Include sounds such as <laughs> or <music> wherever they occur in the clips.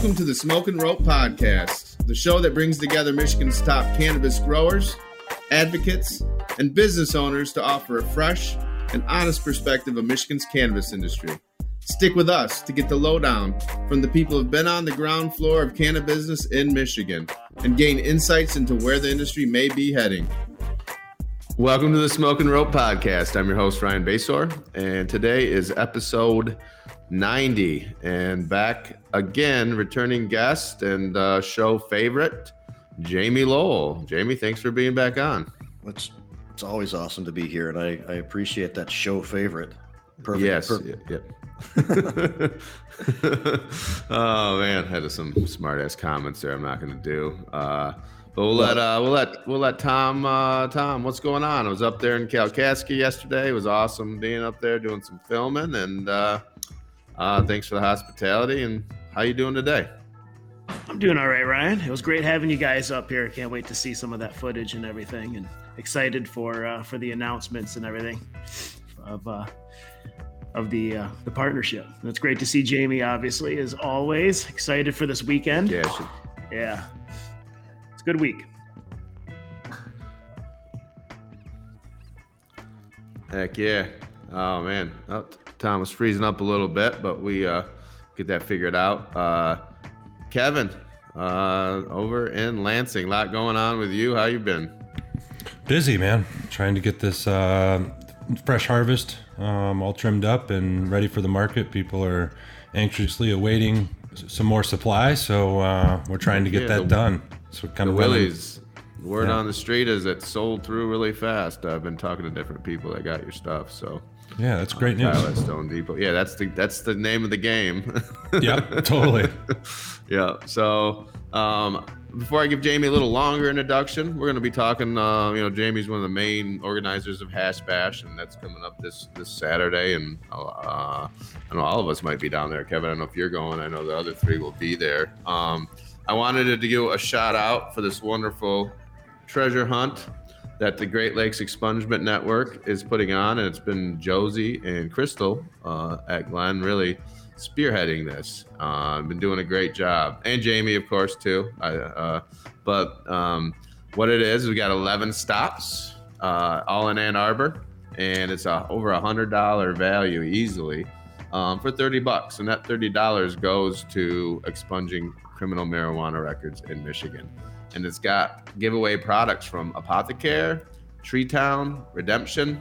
Welcome to the Smokin' Rope Podcast, the show that brings together Michigan's top cannabis growers, advocates, and business owners to offer a fresh and honest perspective of Michigan's cannabis industry. Stick with us to get the lowdown from the people who've been on the ground floor of cannabis business in Michigan and gain insights into where the industry may be heading. Welcome to the Smokin' Rope Podcast. I'm your host, Ryan Basore, and today is episode 90. And back again, returning guest and uh, show favorite, Jamie Lowell. Jamie, thanks for being back on. It's, it's always awesome to be here, and I, I appreciate that show favorite. Perfect. Yes. Perfect. <laughs> Oh man, had some smart ass comments there. I'm not going to do. Uh, but we'll let uh, we'll let we'll let Tom uh, Tom. What's going on? I was up there in Kalkaska yesterday. It was awesome being up there doing some filming, and uh, thanks for the hospitality. And how you doing today? I'm doing all right, Ryan. It was great having you guys up here. Can't wait to see some of that footage and everything, and excited for uh, for the announcements and everything of uh, of the uh, the partnership. And it's great to see Jamie, obviously, as always. Excited for this weekend. Yeah, yeah. It's a good week. Heck yeah! Oh man, oh, Tom was freezing up a little bit, but we uh, get that figured out. Uh, Kevin, uh, over in Lansing, a lot going on with you. How you been? Busy, man. Trying to get this uh, fresh harvest um, all trimmed up and ready for the market. People are anxiously awaiting some more supply, so uh, we're trying to get yeah, that the, done. So kind the of Willys. Word yeah. on the street is it sold through really fast. I've been talking to different people that got your stuff. So yeah, that's great news. Stone Depot. Yeah, that's the that's the name of the game. <laughs> yeah, totally. <laughs> yeah. So um, before I give Jamie a little longer introduction, we're going to be talking. Uh, you know, Jamie's one of the main organizers of Hash Bash, and that's coming up this this Saturday. And uh, I know all of us might be down there. Kevin, I don't know if you're going. I know the other three will be there. Um, I wanted to give a shout out for this wonderful treasure hunt that the Great Lakes Expungement Network is putting on, and it's been Josie and Crystal uh, at GLEN really spearheading this. Uh, been doing a great job, and Jamie, of course, too. I, uh, but um, what it is, we've got 11 stops, uh, all in Ann Arbor, and it's a, over a hundred dollar value easily um, for 30 bucks, and that 30 dollars goes to expunging criminal marijuana records in Michigan. And it's got giveaway products from Apothecare, Tree Town, Redemption,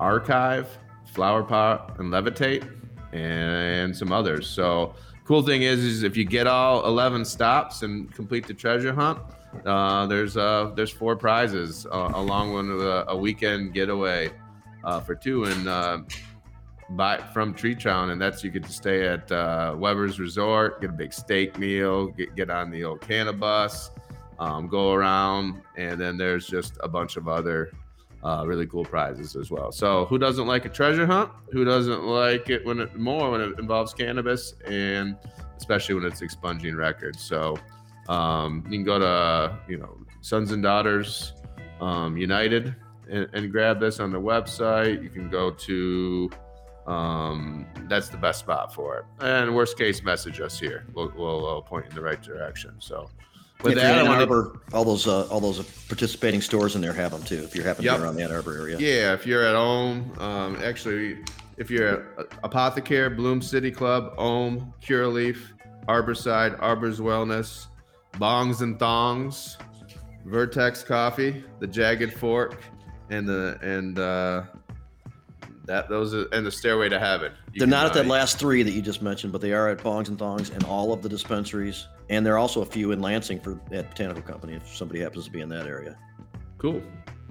Archive, Flower Pot, and Levitate, and some others. So, cool thing is, is if you get all 11 stops and complete the treasure hunt, uh, there's uh, there's four prizes uh, along with a, a weekend getaway uh, for two. And uh, by from Tree Town, and that's you get to stay at uh, Weber's Resort, get a big steak meal, get get on the old cannabis, um, go around, and then there's just a bunch of other uh, really cool prizes as well. So who doesn't like a treasure hunt? Who doesn't like it when it more when it involves cannabis and especially when it's expunging records? So um, you can go to you know Sons and Daughters um, United and, and grab this on the website. You can go to um, that's the best spot for it. And worst case, message us here. We'll, we'll uh, point in the right direction. So, with if that, Ann Arbor, all those uh, all those participating stores in there have them too. If you're happening yep. around the Ann Arbor area, yeah. If you're at Ohm, um, actually, if you're at Apothecare, Bloom City Club, Ohm, Curaleaf, Arborside, Arbor's Wellness, Bongs and Thongs, Vertex Coffee, the Jagged Fork, and the and uh, that those are, and the Stairway to Heaven. You they're not at that last three that you just mentioned, but they are at Bongs and Thongs and all of the dispensaries, and there are also a few in Lansing for at Botanical Company if somebody happens to be in that area. Cool,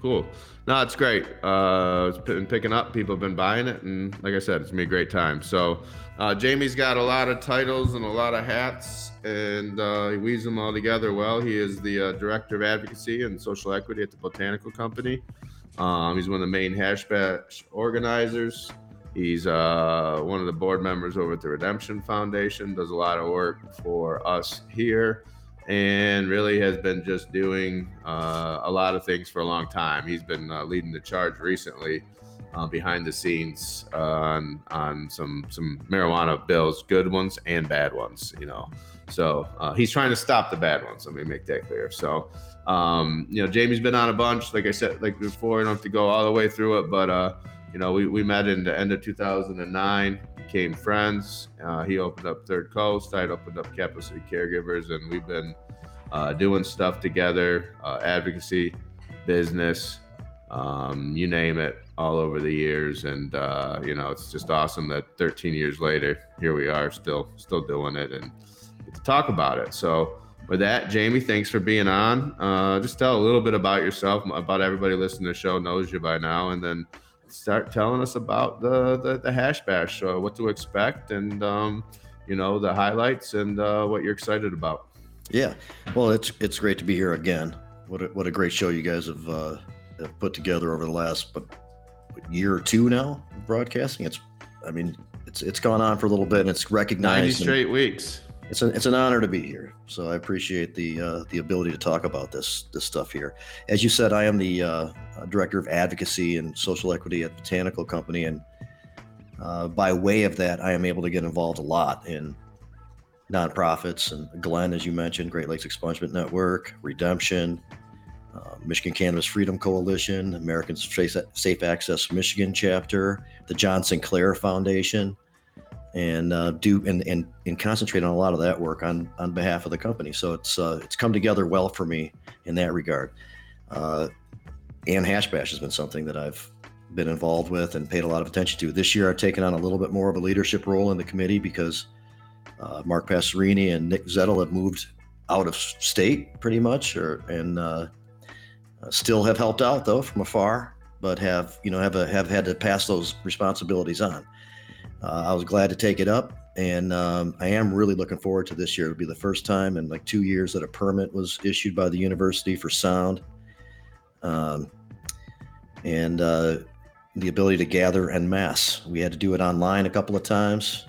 cool. No, it's great. Uh, it's been picking up. People have been buying it, and like I said, it's been a great time. So, uh, Jamie's got a lot of titles and a lot of hats, and uh, he weaves them all together well. He is the uh, director of advocacy and social equity at the Botanical Company. Um, he's one of the main hash bash organizers. He's uh, one of the board members over at the Redemption Foundation, does a lot of work for us here, and really has been just doing uh, a lot of things for a long time. He's been uh, leading the charge recently uh, behind the scenes on on some some marijuana bills, good ones and bad ones. You know, so uh, he's trying to stop the bad ones. Let me make that clear. So. Um, you know, Jamie's been on a bunch, like I said, like before. I don't have to go all the way through it, but uh, you know, we, we met in the end of 2009, became friends. Uh, he opened up Third Coast, I opened up Capital City Caregivers, and we've been uh, doing stuff together, uh, advocacy, business, um, you name it, all over the years. And uh, you know, it's just awesome that 13 years later, here we are, still still doing it, and get to talk about it. So with that, Jamie, thanks for being on. Uh, just tell a little bit about yourself, about everybody listening to the show knows you by now, and then start telling us about the the, the hash bash, uh, what to expect, and um, you know the highlights and uh, what you're excited about. Yeah, well, it's it's great to be here again. What a, what a great show you guys have, uh, have put together over the last but year or two now of broadcasting. It's I mean it's it's gone on for a little bit and it's recognized. Ninety and- straight weeks. It's a, it's an honor to be here. So I appreciate the uh, the ability to talk about this this stuff here. As you said, I am the uh, uh, director of advocacy and social equity at Botanical Company, and uh, by way of that, I am able to get involved a lot in nonprofits. And GLEN, as you mentioned, Great Lakes Expungement Network, Redemption. Uh, Michigan Cannabis Freedom Coalition, American Safe Safe Access Michigan chapter, the John Sinclair Foundation, and uh, do and, and and concentrate on a lot of that work on on behalf of the company. So it's uh, it's come together well for me in that regard. Uh, and Hash Bash has been something that I've been involved with and paid a lot of attention to. This year, I've taken on a little bit more of a leadership role in the committee because uh, Mark Passerini and Nick Zettel have moved out of state pretty much, or and uh, still have helped out though from afar, but have you know have a, have had to pass those responsibilities on uh, I was glad to take it up, and um, I am really looking forward to this year. It'll be the first time in like two years that a permit was issued by the university for sound, um, and uh, the ability to gather en masse. We had to do it online a couple of times,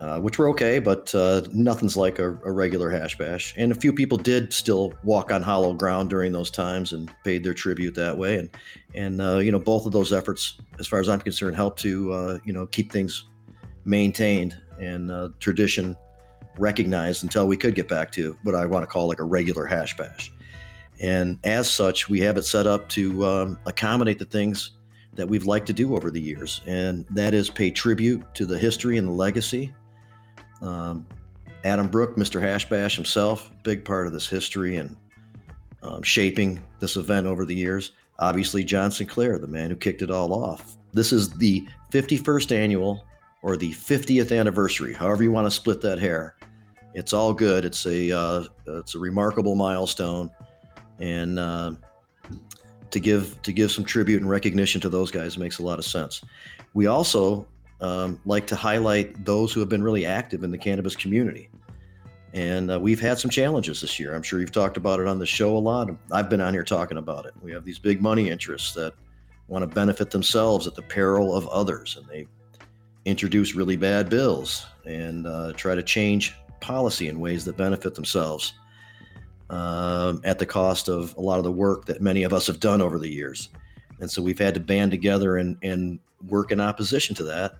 uh, which were okay, but uh, nothing's like a, a regular hash bash. And a few people did still walk on hollow ground during those times and paid their tribute that way. And and uh, you know both of those efforts, as far as I'm concerned, help to uh, you know keep things maintained and uh, tradition recognized until we could get back to what I want to call like a regular hash bash. And as such, we have it set up to um, accommodate the things that we've liked to do over the years, and that is pay tribute to the history and the legacy um, Adam Brook, Mr. Hash Bash himself, big part of this history and um, shaping this event over the years. Obviously, John Sinclair, the man who kicked it all off. This is the 51st annual or the 50th anniversary, however you want to split that hair. It's all good. It's a uh, it's a remarkable milestone, and uh, to give to give some tribute and recognition to those guys makes a lot of sense. We also um, like to highlight those who have been really active in the cannabis community. And uh, we've had some challenges this year. I'm sure you've talked about it on the show a lot. I've been on here talking about it. We have these big money interests that want to benefit themselves at the peril of others, and they introduce really bad bills and uh, try to change policy in ways that benefit themselves um, at the cost of a lot of the work that many of us have done over the years. And so we've had to band together and, and work in opposition to that.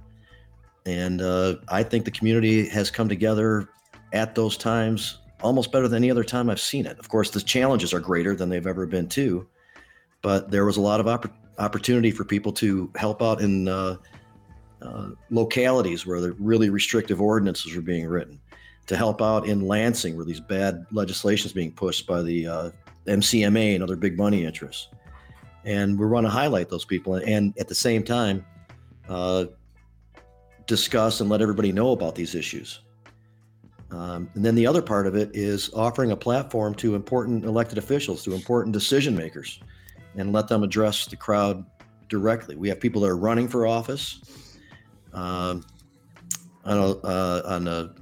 And uh, I think the community has come together at those times almost better than any other time I've seen it. Of course, the challenges are greater than they've ever been too, but there was a lot of oppor- opportunity for people to help out in uh, uh, localities where the really restrictive ordinances were being written, to help out in Lansing where these bad legislations being pushed by the uh, MCMA and other big money interests. And we want to highlight those people and at the same time uh, discuss and let everybody know about these issues. Um, and then the other part of it is offering a platform to important elected officials, to important decision makers, and let them address the crowd directly. We have people that are running for office um, on, a, uh, on, a,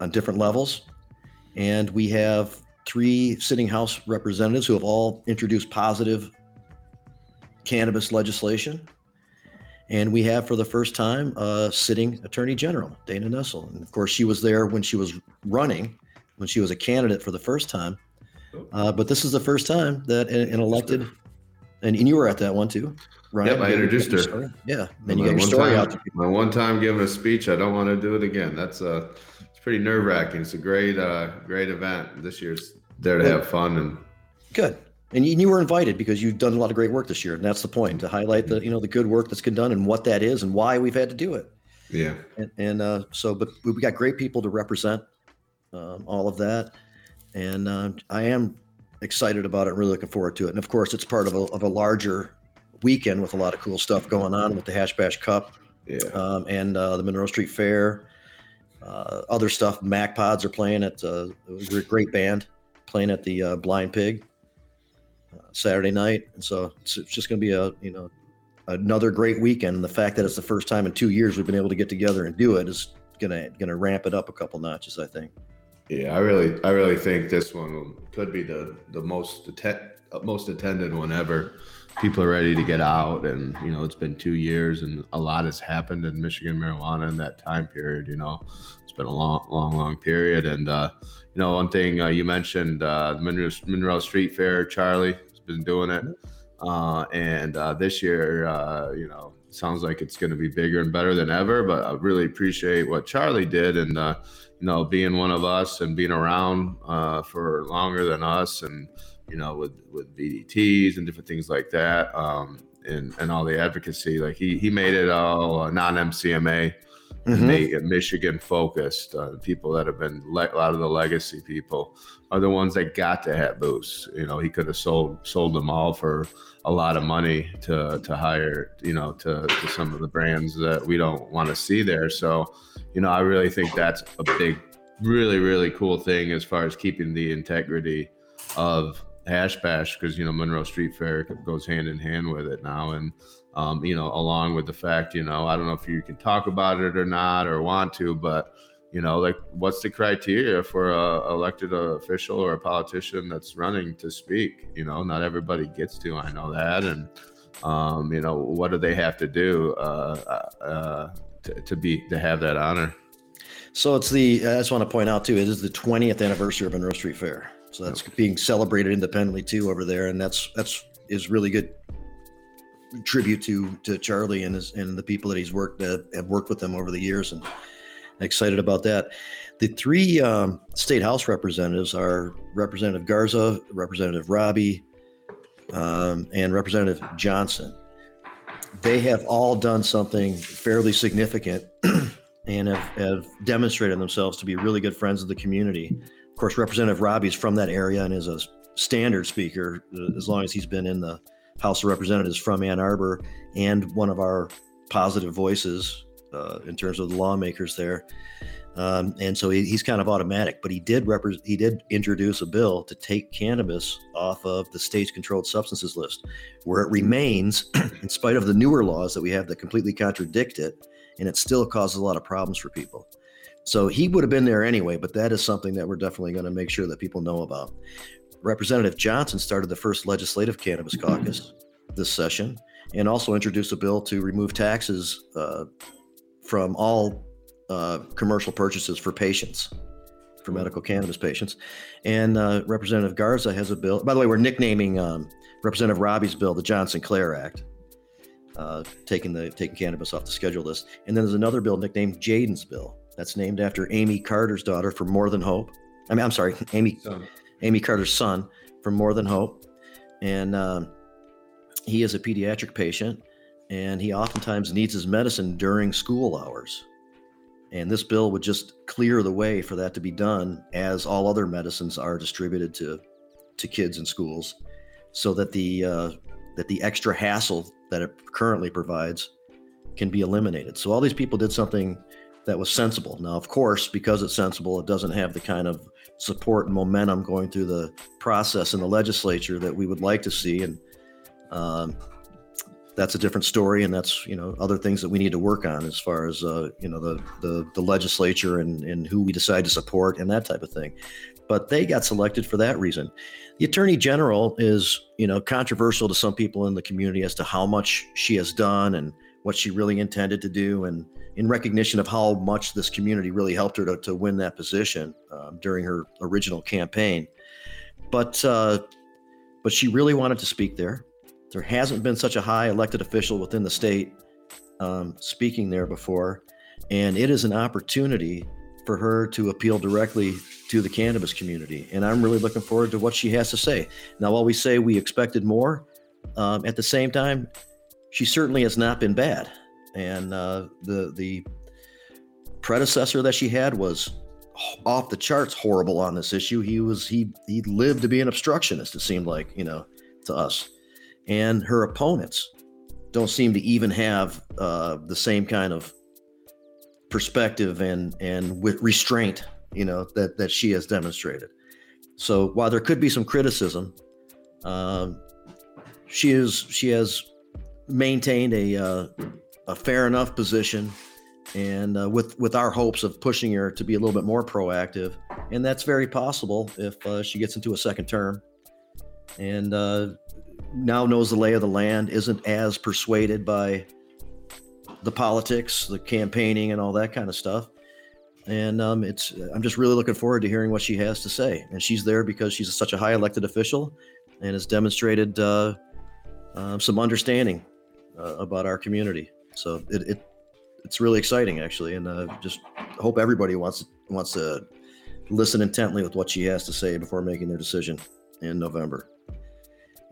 on different levels. And we have three sitting House representatives who have all introduced positive cannabis legislation. And we have for the first time a sitting Attorney General, Dana Nessel. And of course, she was there when she was running, when she was a candidate for the first time. Uh, but this is the first time that an, an elected, and, and you were at that one too. Ryan. Yep, I introduced her. Yeah, My you got your story time- out to people. My one time giving a speech, I don't want to do it again. That's uh, it's pretty nerve wracking. It's a great, uh, great event. This year's there to have fun and Good. And you, you were invited because you've done a lot of great work this year, and that's the point to highlight the you know the good work that's been done and what that is and why we've had to do it. yeah, And, and uh, so, but we've got great people to represent um, all of that, and uh, I am excited about it. And really looking forward to it. And of course, it's part of a of a larger weekend with a lot of cool stuff going on with the Hash Bash Cup yeah. um, and uh, the Monroe Street Fair. Uh, other stuff. Macpodz are playing at uh, a great band playing at the uh, Blind Pig Saturday night, and so it's, it's just going to be a you know another great weekend. And the fact that it's the first time in two years we've been able to get together and do it is gonna gonna ramp it up a couple notches. I think. Yeah, I really, I really think this one could be the the most atten- most attended one ever. People are ready to get out, and you know, it's been two years, and a lot has happened in Michigan marijuana in that time period. You know, it's been a long, long, long period. And uh, you know, one thing uh, you mentioned, uh, the Monroe, Monroe Street Fair, Charlie has been doing it, uh, and uh, this year, uh, you know, sounds like it's going to be bigger and better than ever. But I really appreciate what Charlie did, and uh, you know, being one of us and being around uh, for longer than us, and you know, with with VDTs and different things like that, um, and and all the advocacy. Like he he made it all uh, non MCMA, Mhm. Michigan focused. Uh, people that have been le- a lot of the legacy people are the ones that got to have booths. You know, he could have sold sold them all for a lot of money to to hire. You know, to to some of the brands that we don't want to see there. So you know, I really think that's a big, really, really cool thing as far as keeping the integrity of Hash Bash because you know Monroe Street Fair goes hand in hand with it now, and um, you know, along with the fact, you know, I don't know if you can talk about it or not or want to, but you know, like what's the criteria for a elected official or a politician that's running to speak? You know, not everybody gets to. I know that, and um, you know, what do they have to do uh, uh, to, to be to have that honor? So it's the. I just want to point out too. It is the 20th anniversary of Monroe Street Fair. So that's being celebrated independently too over there, and that's that's is really good tribute to to Charlie and his and the people that he's worked uh, have worked with him over the years, and excited about that. The three um, state house representatives are Representative Garza, Representative Rabhi, um, and Representative Johnson. They have all done something fairly significant <clears throat> and have, have demonstrated themselves to be really good friends of the community. Of course, Representative Rabhi is from that area and is a standard speaker uh, as long as he's been in the House of Representatives from Ann Arbor and one of our positive voices uh, in terms of the lawmakers there. Um, and so he, he's kind of automatic, but he did repre- he did introduce a bill to take cannabis off of the state's controlled substances list, where it remains, <clears throat> in spite of the newer laws that we have that completely contradict it, and it still causes a lot of problems for people. So he would have been there anyway, but that is something that we're definitely going to make sure that people know about. Representative Johnson started the first legislative cannabis caucus this session and also introduced a bill to remove taxes uh, from all uh, commercial purchases for patients, for medical cannabis patients. And uh, Representative Garza has a bill. By the way, we're nicknaming um, Representative Rabhi's bill the John Sinclair Act, uh, taking the taking cannabis off the schedule list. And then there's another bill nicknamed Jaden's bill. That's named after Amy Carter's daughter from More Than Hope. I mean, I'm sorry, Amy So, Amy Carter's son from More Than Hope. And um, he is a pediatric patient and he oftentimes needs his medicine during school hours. And this bill would just clear the way for that to be done as all other medicines are distributed to, to kids in schools so that the, uh, that the extra hassle that it currently provides can be eliminated. So all these people did something that was sensible. Now, of course, because it's sensible, it doesn't have the kind of support and momentum going through the process in the legislature that we would like to see. And um, that's a different story. And that's, you know, other things that we need to work on as far as, uh, you know, the, the, the legislature and, and who we decide to support and that type of thing. But they got selected for that reason. The attorney general is, you know, controversial to some people in the community as to how much she has done and what she really intended to do. And in recognition of how much this community really helped her to, to win that position um, during her original campaign. But uh, but she really wanted to speak there, There hasn't been such a high elected official within the state um, speaking there before, and it is an opportunity for her to appeal directly to the cannabis community. And I'm really looking forward to what she has to say. Now, while we say we expected more, um, at the same time, she certainly has not been bad. And uh, the the predecessor that she had was off the charts horrible on this issue. He was he he lived to be an obstructionist. It seemed like you know to us, and her opponents don't seem to even have uh, the same kind of perspective and and with restraint you know that that she has demonstrated. So while there could be some criticism, um, she is she has maintained a uh, a fair enough position and uh, with with our hopes of pushing her to be a little bit more proactive, and that's very possible if uh, she gets into a second term, and uh, now knows the lay of the land, isn't as persuaded by the politics, the campaigning, and all that kind of stuff. And um, it's I'm just really looking forward to hearing what she has to say. And she's there because she's such a high elected official, and has demonstrated uh, uh, some understanding uh, about our community. So it, it it's really exciting actually, and uh, just hope everybody wants wants to listen intently with what she has to say before making their decision in November.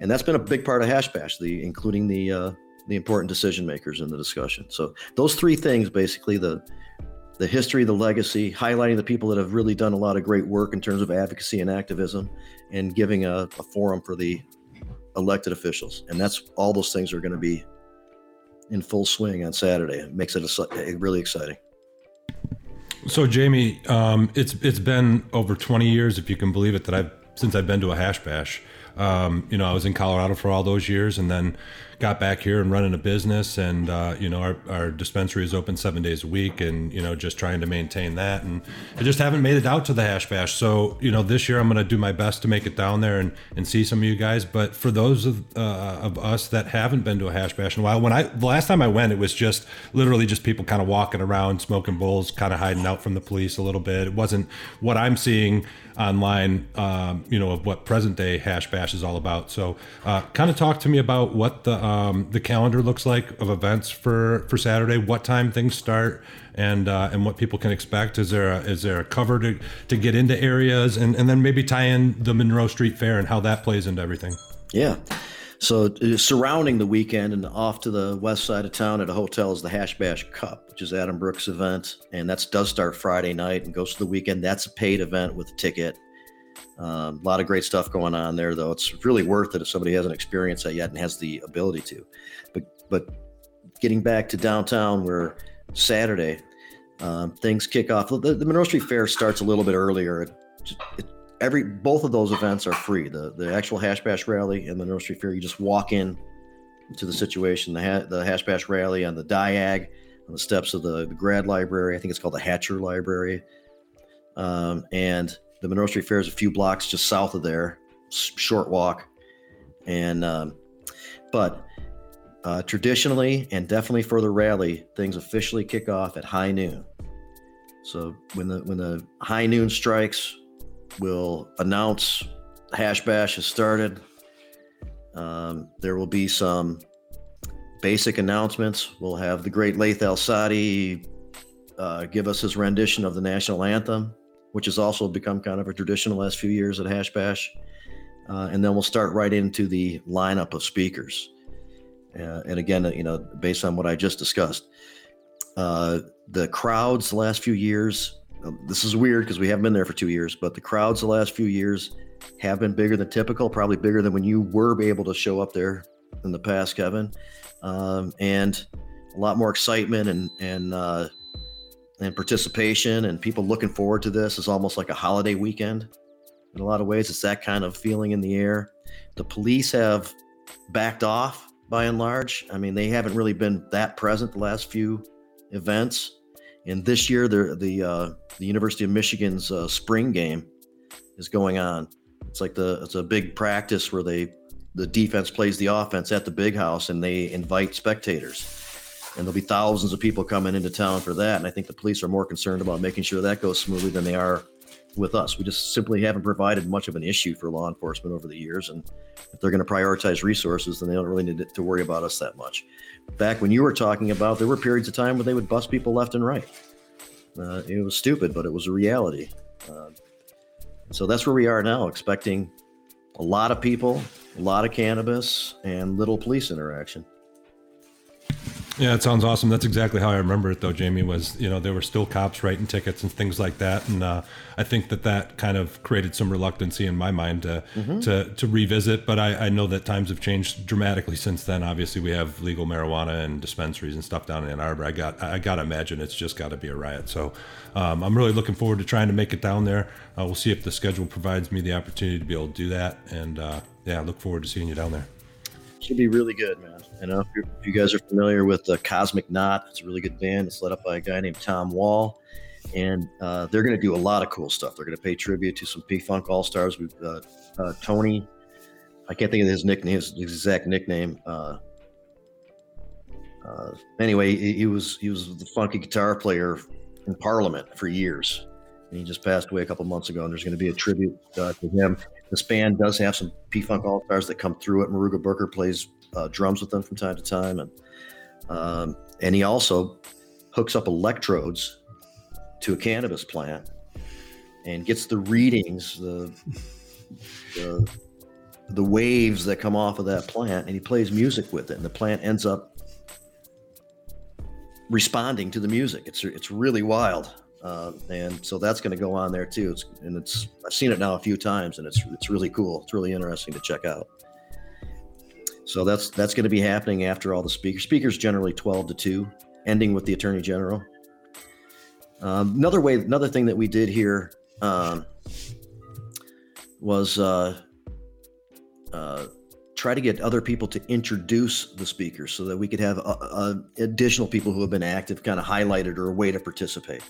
And that's been a big part of Hash Bash, the including the uh, the important decision makers in the discussion. So those three things, basically the the history, the legacy, highlighting the people that have really done a lot of great work in terms of advocacy and activism, and giving a, a forum for the elected officials. And that's all those things are going to be in full swing on Saturday. It makes it a, really exciting. So Jamie, um, it's it's been over 20 years, if you can believe it, that I've since I've been to a hash bash. Um, you know, I was in Colorado for all those years, and then got back here and running a business and uh, you know our, our dispensary is open seven days a week and you know just trying to maintain that and i just haven't made it out to the hash bash so you know this year i'm going to do my best to make it down there and, and see some of you guys but for those of, uh, of us that haven't been to a hash bash in a while when i the last time i went it was just literally just people kind of walking around smoking bowls kind of hiding out from the police a little bit it wasn't what i'm seeing online, um, you know, of what present day Hash Bash is all about. So, uh, kind of talk to me about what the um, the calendar looks like of events for for Saturday. What time things start, and uh, and what people can expect. Is there a, is there a cover to to get into areas, and and then maybe tie in the Monroe Street Fair and how that plays into everything. Yeah. So uh, surrounding the weekend and off to the west side of town at a hotel is the Hash Bash Cup, which is Adam Brook's event, and that does start Friday night and goes to the weekend. That's a paid event with a ticket. Um, a lot of great stuff going on there, though. It's really worth it if somebody hasn't experienced that yet and has the ability to. But but getting back to downtown, where Saturday um, things kick off. The, the Monroe Street Fair starts a little bit earlier. It, it every both of those events are free. The the actual Hash Bash rally and the Monroe Street Fair, you just walk in to the situation. The ha- the Hash Bash rally on the Diag on the steps of the, the Grad Library. I think it's called the Hatcher Library. Um, and the Monroe Street Fair is a few blocks just south of there, short walk. And um, but uh, traditionally and definitely for the rally, things officially kick off at high noon. So when the when the high noon strikes, we'll announce Hash Bash has started. Um, there will be some basic announcements. We'll have the great Laith Al-Saadi uh, give us his rendition of the national anthem, which has also become kind of a tradition the last few years at Hash Bash. Uh, and then we'll start right into the lineup of speakers. Uh, and again, you know, based on what I just discussed, uh, the crowds the last few years this is weird because we haven't been there for two years, but the crowds the last few years have been bigger than typical, probably bigger than when you were able to show up there in the past, Kevin, um, and a lot more excitement and and uh, and participation and people looking forward to this. is almost like a holiday weekend in a lot of ways. It's that kind of feeling in the air. The police have backed off by and large. I mean, they haven't really been that present the last few events. And this year, the the uh, the University of Michigan's uh, spring game is going on. It's like the it's a big practice where they the defense plays the offense at the big house, and they invite spectators. And there'll be thousands of people coming into town for that. And I think the police are more concerned about making sure that goes smoothly than they are with us. We just simply haven't provided much of an issue for law enforcement over the years. And if they're going to prioritize resources, then they don't really need to worry about us that much. Back when you were talking about, there were periods of time where they would bust people left and right. Uh, it was stupid, but it was a reality. Uh, so that's where we are now, expecting a lot of people, a lot of cannabis, and little police interaction. Yeah, it sounds awesome. That's exactly how I remember it, though. Jamie was, you know, there were still cops writing tickets and things like that, and uh, I think that that kind of created some reluctancy in my mind to mm-hmm. to, to revisit. But I, I, know that times have changed dramatically since then. Obviously, we have legal marijuana and dispensaries and stuff down in Ann Arbor. I got I got to imagine it's just got to be a riot. So um, I'm really looking forward to trying to make it down there. Uh, we'll see if the schedule provides me the opportunity to be able to do that, and uh, yeah, I look forward to seeing you down there. Should be really good, man. I know if, if you guys are familiar with the Cosmic Knot, it's a really good band. It's led up by a guy named Tom Wall, and uh, they're going to do a lot of cool stuff. They're going to pay tribute to some P Funk All Stars. With uh, uh, Tony, I can't think of his nickname, his exact nickname. Uh, uh, anyway, he, he, was he was the funky guitar player in Parliament for years, and he just passed away a couple months ago. And there's going to be a tribute uh, to him. This band does have some P Funk All Stars that come through it. Muruga Booker plays uh, drums with them from time to time, and um, and he also hooks up electrodes to a cannabis plant and gets the readings, the, the the waves that come off of that plant, and he plays music with it, and the plant ends up responding to the music. It's it's really wild, uh, and so that's going to go on there too. It's and it's I've seen it now a few times, and it's it's really cool. It's really interesting to check out. So that's that's going to be happening after all the speakers. Speakers generally 12 to 2, ending with the Attorney General. Um, another way, another thing that we did here um, was uh, uh, try to get other people to introduce the speakers so that we could have uh, uh additional people who have been active kind of highlighted or a way to participate.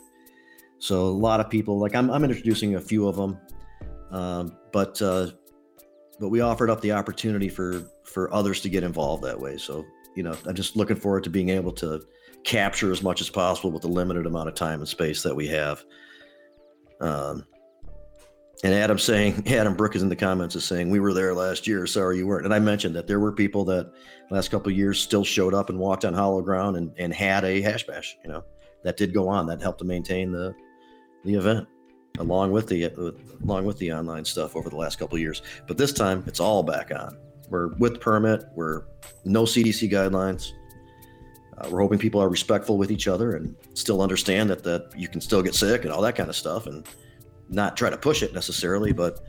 So a lot of people, like I'm, I'm introducing a few of them, um, but uh, but we offered up the opportunity for for others to get involved that way. So, you know, I'm just looking forward to being able to capture as much as possible with the limited amount of time and space that we have. Um, and Adam saying, <laughs> Adam Brook is in the comments is saying, we were there last year. Sorry you weren't. And I mentioned that there were people that last couple years still showed up and walked on hollow ground and, and had a hash bash, you know, that did go on. That helped to maintain the, the event along with the, along with the online stuff over the last couple years. But this time it's all back on. We're with permit. We're no CDC guidelines. Uh, we're hoping people are respectful with each other and still understand that that you can still get sick and all that kind of stuff, and not try to push it necessarily, but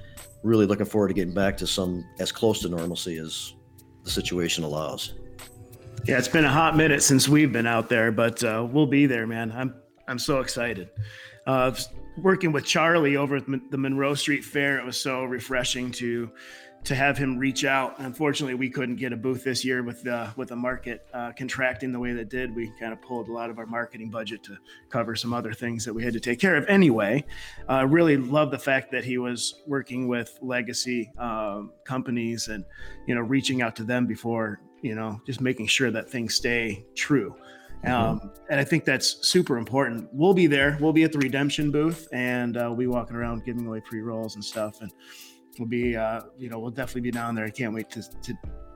really looking forward to getting back to some as close to normalcy as the situation allows. Yeah, it's been a hot minute since we've been out there, but uh, we'll be there, man. I'm I'm so excited. Uh, working with Charlie over at the Monroe Street Fair, it was so refreshing to to have him reach out. Unfortunately, we couldn't get a booth this year with the with the market uh, contracting the way that did. We kind of pulled a lot of our marketing budget to cover some other things that we had to take care of. Anyway, I uh, really love the fact that he was working with legacy um, companies and you know reaching out to them before you know just making sure that things stay true. Mm-hmm. Um, and I think that's super important. We'll be there. We'll be at the redemption booth, and uh, we'll be walking around giving away pre rolls and stuff. And we'll be uh, you know we'll definitely be down there. I can't wait to to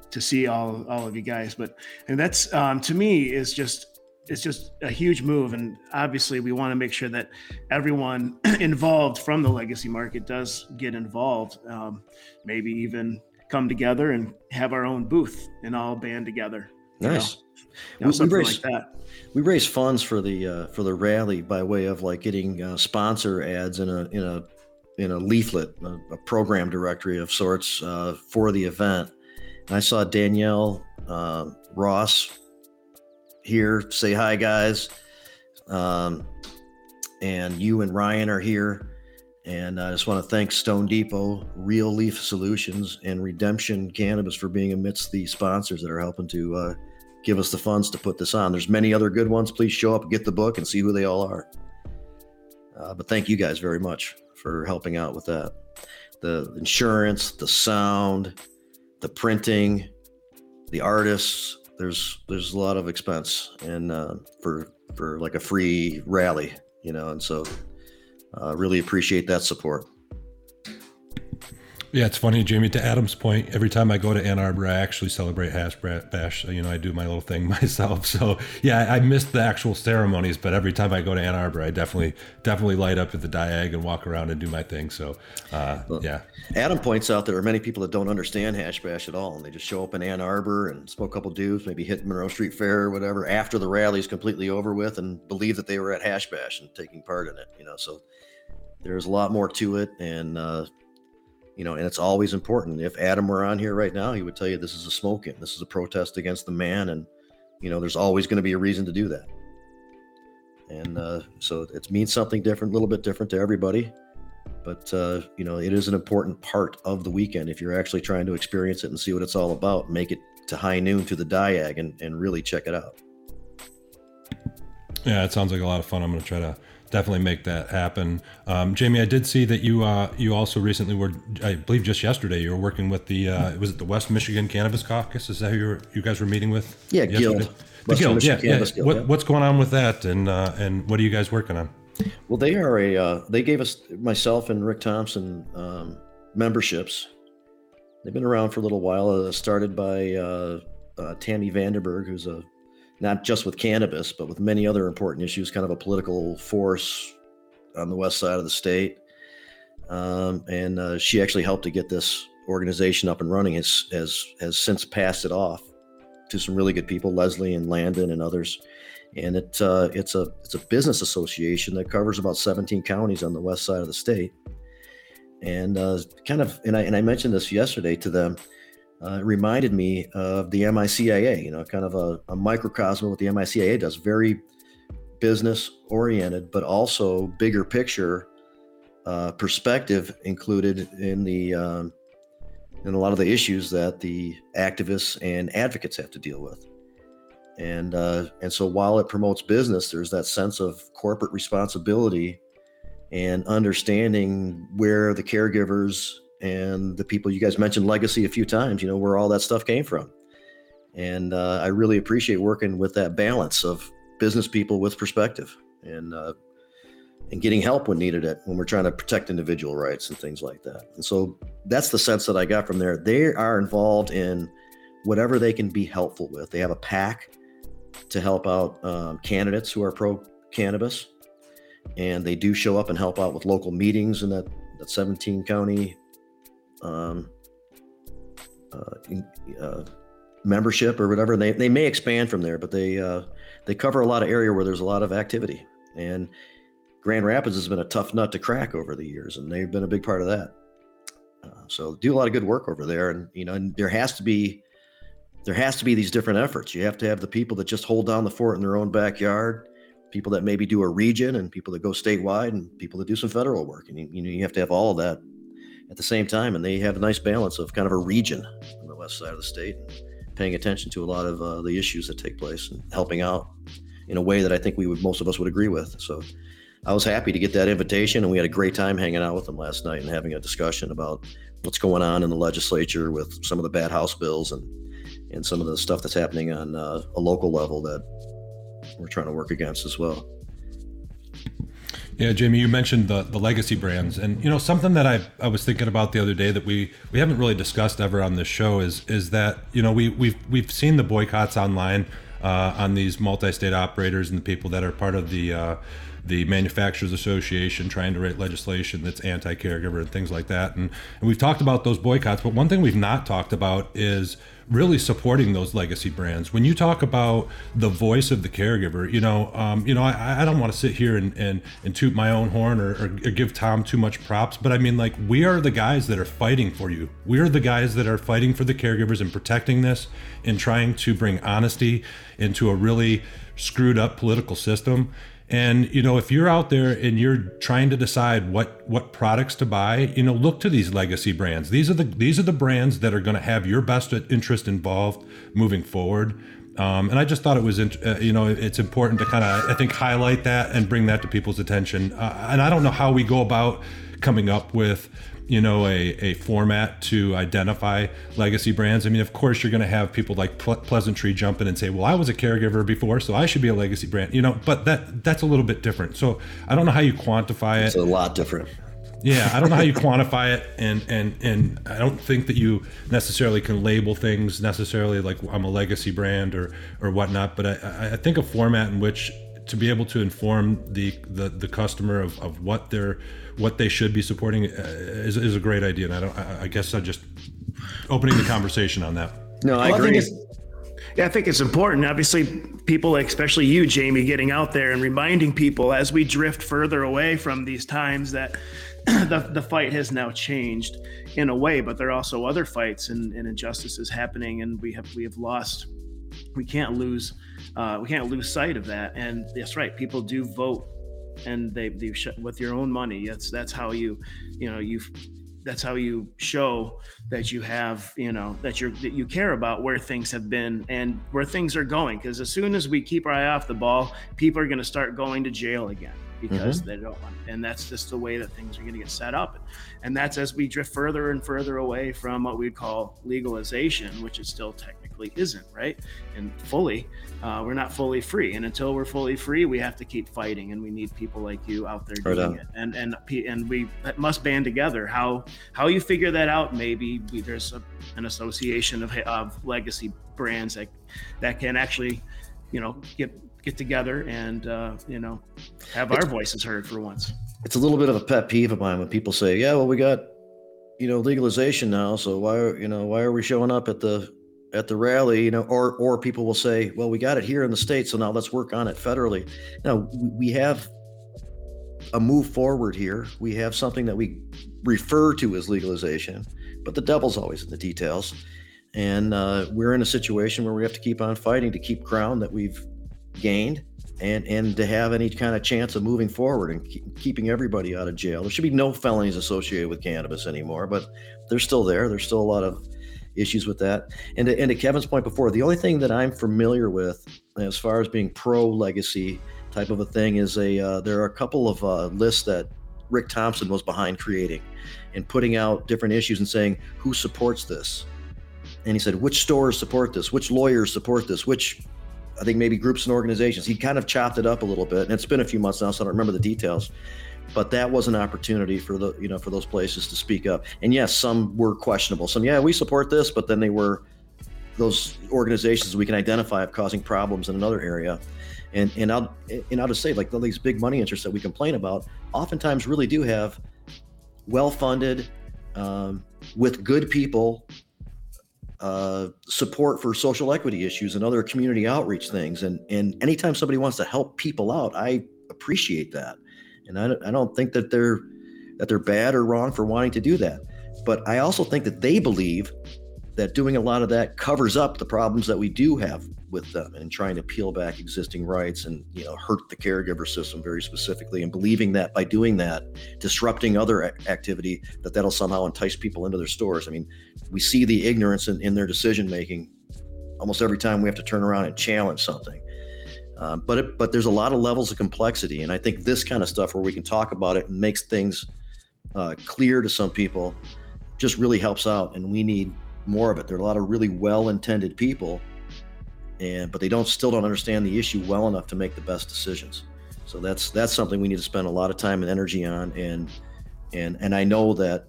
to see all all of you guys. But and that's um, to me is just it's just a huge move, and obviously we want to make sure that everyone <clears throat> involved from the legacy market does get involved. Um, maybe even come together and have our own booth and all band together. Nice. You know, we, we raise, like that. We raise funds for the uh, for the rally by way of like getting uh, sponsor ads in a in a in a leaflet, a, a program directory of sorts uh, for the event. And I saw Danielle uh, Ross here. Say hi, guys. Um, and you and Ryan are here. And I just want to thank Stone Depot, Real Leaf Solutions, and Redemption Cannabis for being amidst the sponsors that are helping to uh, give us the funds to put this on. There's many other good ones. Please show up, get the book, and see who they all are. Uh, but thank you guys very much for helping out with that. The insurance, the sound, the printing, the artists. There's there's a lot of expense and uh, for for like a free rally, you know. And so uh, really appreciate that support. Yeah, it's funny, Jamie. To Adam's point, every time I go to Ann Arbor, I actually celebrate Hash Bash. You know, I do my little thing <laughs> myself. So yeah, I missed the actual ceremonies, but every time I go to Ann Arbor, I definitely definitely light up at the Diag and walk around and do my thing. So uh, yeah. Adam points out there are many people that don't understand Hash Bash at all, and they just show up in Ann Arbor and smoke a couple dudes, maybe hit Monroe Street Fair or whatever after the rally's completely over with, and believe that they were at Hash Bash and taking part in it. You know, so there's a lot more to it, and uh, you know, and it's always important. If Adam were on here right now, he would tell you this is a smoke in, this is a protest against the man, and you know, there's always going to be a reason to do that. And uh, so it means something different, a little bit different to everybody. But uh, you know, it is an important part of the weekend if you're actually trying to experience it and see what it's all about. Make it to high noon to the Diag and, and really check it out. Yeah, it sounds like a lot of fun. I'm going to try to definitely make that happen. Um, Jamie, I did see that you uh, you also recently were, I believe, just yesterday you were working with the uh, was it the West Michigan Cannabis Caucus? Is that who you were, you guys were meeting with? Yeah, yesterday? Guild. The Guild, yeah, yeah. Guild, what, yeah. What's going on with that, and uh, and what are you guys working on? Well, they are a uh, they gave us myself and Rick Thompson um, memberships. They've been around for a little while. Uh, started by uh, Tami VandenBerg, who's a not just with cannabis, but with many other important issues, kind of a political force on the west side of the state. Um, and uh, she actually helped to get this organization up and running. Has has has since passed it off to some really good people, Leslie and Landon and others. And it uh, it's a it's a business association that covers about 17 counties on the west side of the state. And uh, kind of, and I and I mentioned this yesterday to them uh, reminded me of the MICIA, you know, kind of a, a microcosm of what the MICIA does, very business oriented, but also bigger picture uh, perspective included in the um, in a lot of the issues that the activists and advocates have to deal with. And uh, and so while it promotes business, there's that sense of corporate responsibility and understanding where the caregivers and the people you guys mentioned legacy a few times you know where all that stuff came from. And uh, i really appreciate working with that balance of business people with perspective and uh, and getting help when needed it when we're trying to protect individual rights and things like that. And so that's the sense that i got from there. They are involved in whatever they can be helpful with. They have a pack to help out um, candidates who are pro cannabis and they do show up and help out with local meetings in that, that 17 county um, uh, uh, membership or whatever. They, they may expand from there, but they uh, they cover a lot of area where there's a lot of activity. And Grand Rapids has been a tough nut to crack over the years, and they've been a big part of that. Uh, so do a lot of good work over there, and you know, and there has to be there has to be these different efforts. You have to have the people that just hold down the fort in their own backyard, people that maybe do a region, and people that go statewide, and people that do some federal work. And you, you know, you have to have all of that at the same time, and they have a nice balance of kind of a region on the west side of the state, and paying attention to a lot of uh, the issues that take place and helping out in a way that I think we would most of us would agree with. So I was happy to get that invitation, and we had a great time hanging out with them last night and having a discussion about what's going on in the legislature with some of the bad House bills and and some of the stuff that's happening on uh, a local level that we're trying to work against as well. Yeah, Jamie, you mentioned the, the legacy brands, and you know something that I, I was thinking about the other day that we, we haven't really discussed ever on this show is is that you know we we've we've seen the boycotts online uh, on these multi-state operators and the people that are part of the uh, the manufacturers association trying to write legislation that's anti-caregiver and things like that, and and we've talked about those boycotts, but one thing we've not talked about is really supporting those legacy brands. When you talk about the voice of the caregiver, you know, um, you know, I, I don't want to sit here and, and, and toot my own horn or, or, or, give Tom too much props, but I mean, like, we are the guys that are fighting for you. We are the guys that are fighting for the caregivers and protecting this and trying to bring honesty into a really screwed up political system. And you know, if you're out there and you're trying to decide what what products to buy, you know, look to these legacy brands. These are the these are the brands that are going to have your best interest involved moving forward. Um, and I just thought it was, uh, you know, it's important to kind of, I think, highlight that and bring that to people's attention. Uh, and I don't know how we go about coming up with you know a, a format to identify legacy brands. I mean of course you're going to have people like Ple- Pleasantrees jump in and say well i was a caregiver before so i should be a legacy brand you know but that that's a little bit different. So i don't know how you quantify it. It's a lot different. yeah i don't know how you <laughs> quantify it and and and i don't think that you necessarily can label things necessarily like i'm a legacy brand or or whatnot but i i- i think a format in which to be able to inform the the, the customer of, of what they're what they should be supporting uh, is, is a great idea and i don't I, I guess i just opening the conversation on that No, I Well, think agree. it's- Yeah, I think it's important. Obviously, people, especially you, Jamie, getting out there and reminding people as we drift further away from these times that <clears throat> the, the fight has now changed in a way, but there are also other fights and, and injustices happening, and we have we have lost. We can't lose. Uh, we can't lose sight of that. And that's right. People do vote, and they they sh- with your own money. That's that's how you, you know, you. That's how you show that you have you know that you're that you care about where things have been and where things are going because as soon as we keep our eye off the ball people are going to start going to jail again because they don't want and that's just the way that things are going to get set up and that's as we drift further and further away from what we call legalization which is still technically isn't right? And fully uh, we're not fully free. And until we're fully free we have to keep fighting and we need people like you out there doing on. it. And and and we must band together. How how you figure that out maybe we, there's a, an association of, of legacy brands that that can actually you know get get together and uh, you know have our voices heard for once. It's a little bit of a pet peeve of mine when people say, "Yeah, well, we got you know legalization now, so why are you know why are we showing up at the at the rally?" You know, or or people will say, "Well, we got it here in the states, so now let's work on it federally." Now we have a move forward here. We have something that we refer to as legalization, but the devil's always in the details. And uh, we're in a situation where we have to keep on fighting to keep ground that we've gained and and to have any kind of chance of moving forward and keep, keeping everybody out of jail. There should be no felonies associated with cannabis anymore, but they're still there. There's still a lot of issues with that. And to, and to Kevin's point before, the only thing that I'm familiar with as far as being pro legacy type of a thing is a uh, there are a couple of uh, lists that Rick Thompson was behind creating and putting out different issues and saying who supports this. And he said which stores support this, which lawyers support this, which I think maybe groups and organizations. He kind of chopped it up a little bit, and it's been a few months now, so I don't remember the details. But that was an opportunity for the you know for those places to speak up. And yes, some were questionable. Some yeah, we support this, but then they were those organizations we can identify of causing problems in another area. And and I'll and I'll just say like all these big money interests that we complain about, oftentimes really do have well funded, um, with good people uh, support for social equity issues and other community outreach things. And and anytime somebody wants to help people out, I appreciate that. And I, don't- I don't think that they're that they're bad or wrong for wanting to do that. But I also think that they believe that doing a lot of that covers up the problems that we do have with them and trying to peel back existing rights and you know hurt the caregiver system very specifically and believing that by doing that disrupting other activity that that'll somehow entice people into their stores i mean we see the ignorance in, in their decision making almost every time we have to turn around and challenge something um, but it, but there's a lot of levels of complexity and i think this kind of stuff where we can talk about it and makes things uh, clear to some people just really helps out and we need more of it. There are a lot of really well-intended people and but they don't still don't understand the issue well enough to make the best decisions. So that's that's something we need to spend a lot of time and energy on and and and i know that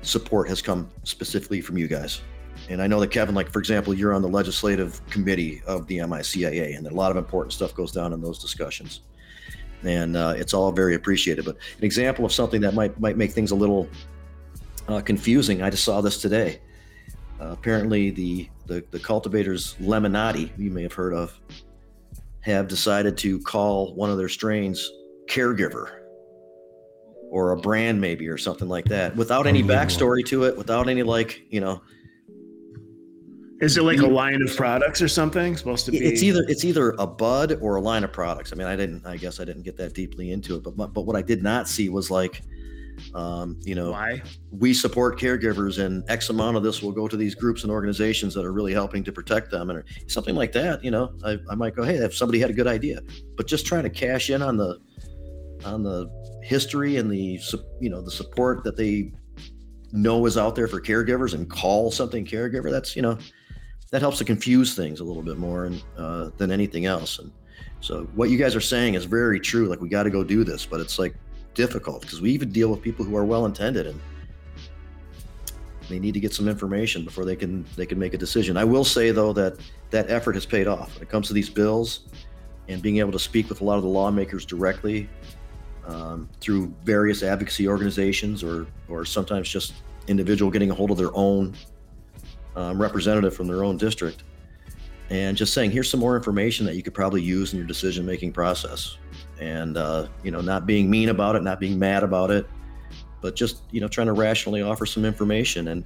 support has come specifically from you guys and i know that kevin like for example you're on the legislative committee of the MiCIA and a lot of important stuff goes down in those discussions. And uh, it's all very appreciated. But an example of something that might might make things a little uh, confusing i just saw this today. Uh, apparently, the, the the cultivators Lemonati, you may have heard of, have decided to call one of their strains "Caregiver" or a brand maybe or something like that, without any backstory to it, without any like you know. Is it like a line of products or something supposed to be It's either it's either a bud or a line of products. I mean, I didn't. I guess I didn't get that deeply into it, but but what I did not see was like, um, you know, why we support caregivers and x amount of this will go to these groups and organizations that are really helping to protect them and something like that you know i, I might go hey if somebody had a good idea but just trying to cash in on the on the history and the you know the support that they know is out there for caregivers and call something caregiver, that's you know that helps to confuse things a little bit more and, uh, than anything else. And so what you guys are saying is very true. Like we got to go do this, but it's like difficult because we even deal with people who are well intended and they need to get some information before they can they can make a decision. I will say though that that effort has paid off when it comes to these bills and being able to speak with a lot of the lawmakers directly um, through various advocacy organizations or or sometimes just individual getting a hold of their own um, representative from their own district and just saying here's some more information that you could probably use in your decision making process. And uh, you know not being mean about it not being mad about it but just you know trying to rationally offer some information. And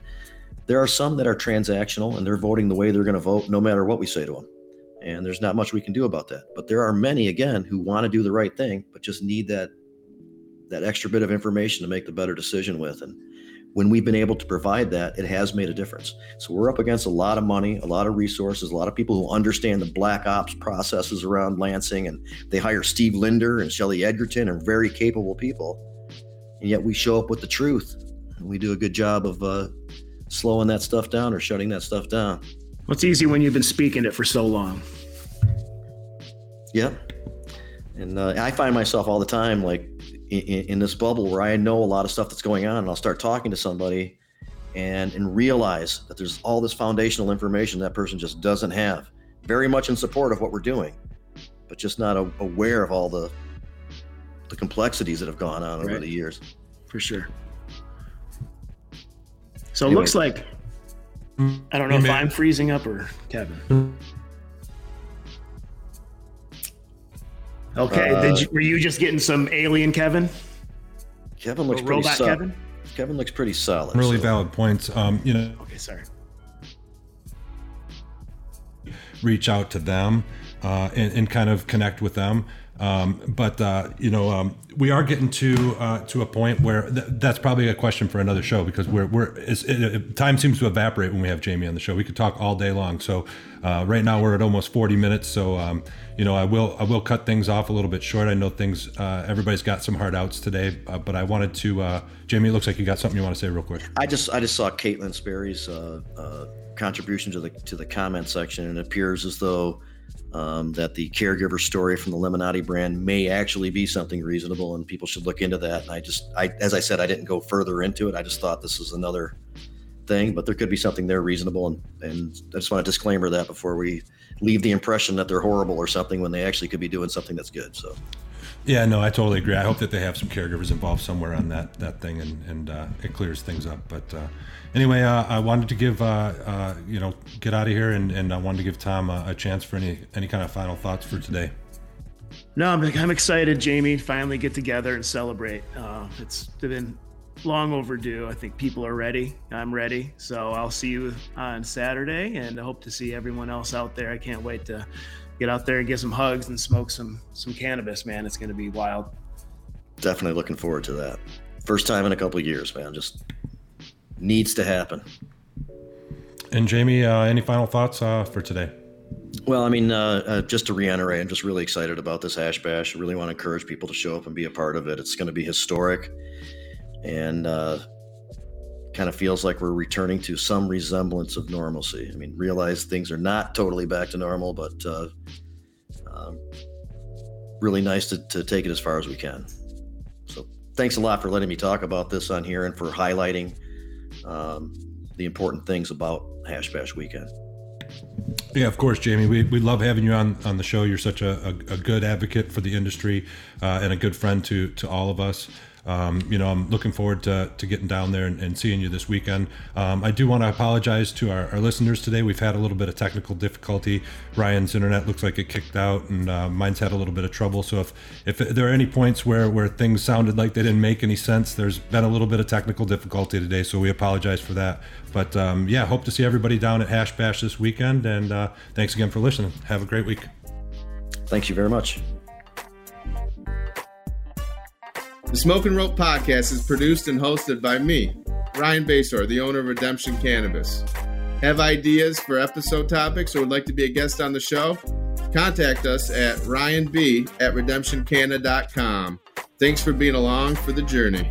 there are some that are transactional and they're voting the way they're going to vote no matter what we say to them and there's not much we can do about that. But there are many again who want to do the right thing but just need that that extra bit of information to make the better decision with. And when we've been able to provide that, it has made a difference. So we're up against a lot of money, a lot of resources, a lot of people who understand the black ops processes around Lansing, and they hire Steve Linder and Shelley Edgerton and very capable people. And yet we show up with the truth, and we do a good job of uh, slowing that stuff down or shutting that stuff down. Well, it's easy when you've been speaking it for so long. Yeah, and uh, I find myself all the time like in, in, this bubble where I know a lot of stuff that's going on, and I'll start talking to somebody, and and realize that there's all this foundational information that person just doesn't have. Very much in support of what we're doing, but just not a, aware of all the the complexities that have gone on over the years. For sure. So anyway. it looks like I don't know if I'm freezing up or Kevin. Okay. Uh, you, were you just getting some alien Kevin? Kevin looks pretty robot Kevin. Kevin looks pretty solid. Really so. valid points. Um, you know. Okay, sorry. Reach out to them uh, and, and kind of connect with them. Um, but uh, you know, um, we are getting to uh, to a point where th- that's probably a question for another show because we're we're it, it, time seems to evaporate when we have Jamie on the show. We could talk all day long. So uh, right now we're at almost 40 minutes. So um, you know, I will I will cut things off a little bit short. I know things uh, everybody's got some hard outs today, uh, but I wanted to uh, Jamie. It looks like you got something you want to say real quick. I just I just saw Caitlin Sperry's contribution to the to the comment section, and it appears as though um, that the caregiver story from the Lemonati brand may actually be something reasonable, and people should look into that. And I just, I, as I said, I didn't go further into it. I just thought this was another thing, but there could be something there reasonable. And, and I just want to disclaimer that before we leave the impression that they're horrible or something when they actually could be doing something that's good. So. Yeah, no, I totally agree. I hope that they have some caregivers involved somewhere on that that thing, and and uh, it clears things up. But uh, anyway, uh, I wanted to give uh, uh, you know get out of here, and, and I wanted to give Tom a, a, chance for any any kind of final thoughts for today. No, I'm, I'm excited, Jamie. Finally get together and celebrate. Uh, it's been long overdue. I think people are ready. I'm ready. So I'll see you on Saturday, and I hope to see everyone else out there. I can't wait to get out there and get some hugs and smoke some some cannabis. Man, it's going to be wild. Definitely looking forward to that. First time in a couple of years, man. Just needs to happen. And Jamie, uh, any final thoughts uh, for today? Well, I mean, uh, uh, just to reiterate, I'm just really excited about this hash bash. I really want to encourage people to show up and be a part of it. It's going to be historic, and uh, kind of feels like we're returning to some resemblance of normalcy. I mean, realize things are not totally back to normal, but uh, um, really nice to, to take it as far as we can. So, thanks a lot for letting me talk about this on here and for highlighting um, the important things about Hash Bash Weekend. Yeah, of course, Jamie. We, we love having you on, on the show. You're such a, a, a good advocate for the industry uh, and a good friend to, to all of us um, you know, I'm looking forward to, to getting down there and, and seeing you this weekend. Um, I do want to apologize to our, our, listeners today. We've had a little bit of technical difficulty. Ryan's internet looks like it kicked out, and uh, mine's had a little bit of trouble. So if, if there are any points where, where things sounded like they didn't make any sense, there's been a little bit of technical difficulty today. So we apologize for that. But um, yeah, hope to see everybody down at Hash Bash this weekend. And uh, thanks again for listening. Have a great week. Thank you very much. The Smokin' Rope podcast is produced and hosted by me, Ryan Basore, the owner of Redemption Cannabis. Have ideas for episode topics or would like to be a guest on the show? Contact us at ryanb at redemptioncanna.com. Thanks for being along for the journey.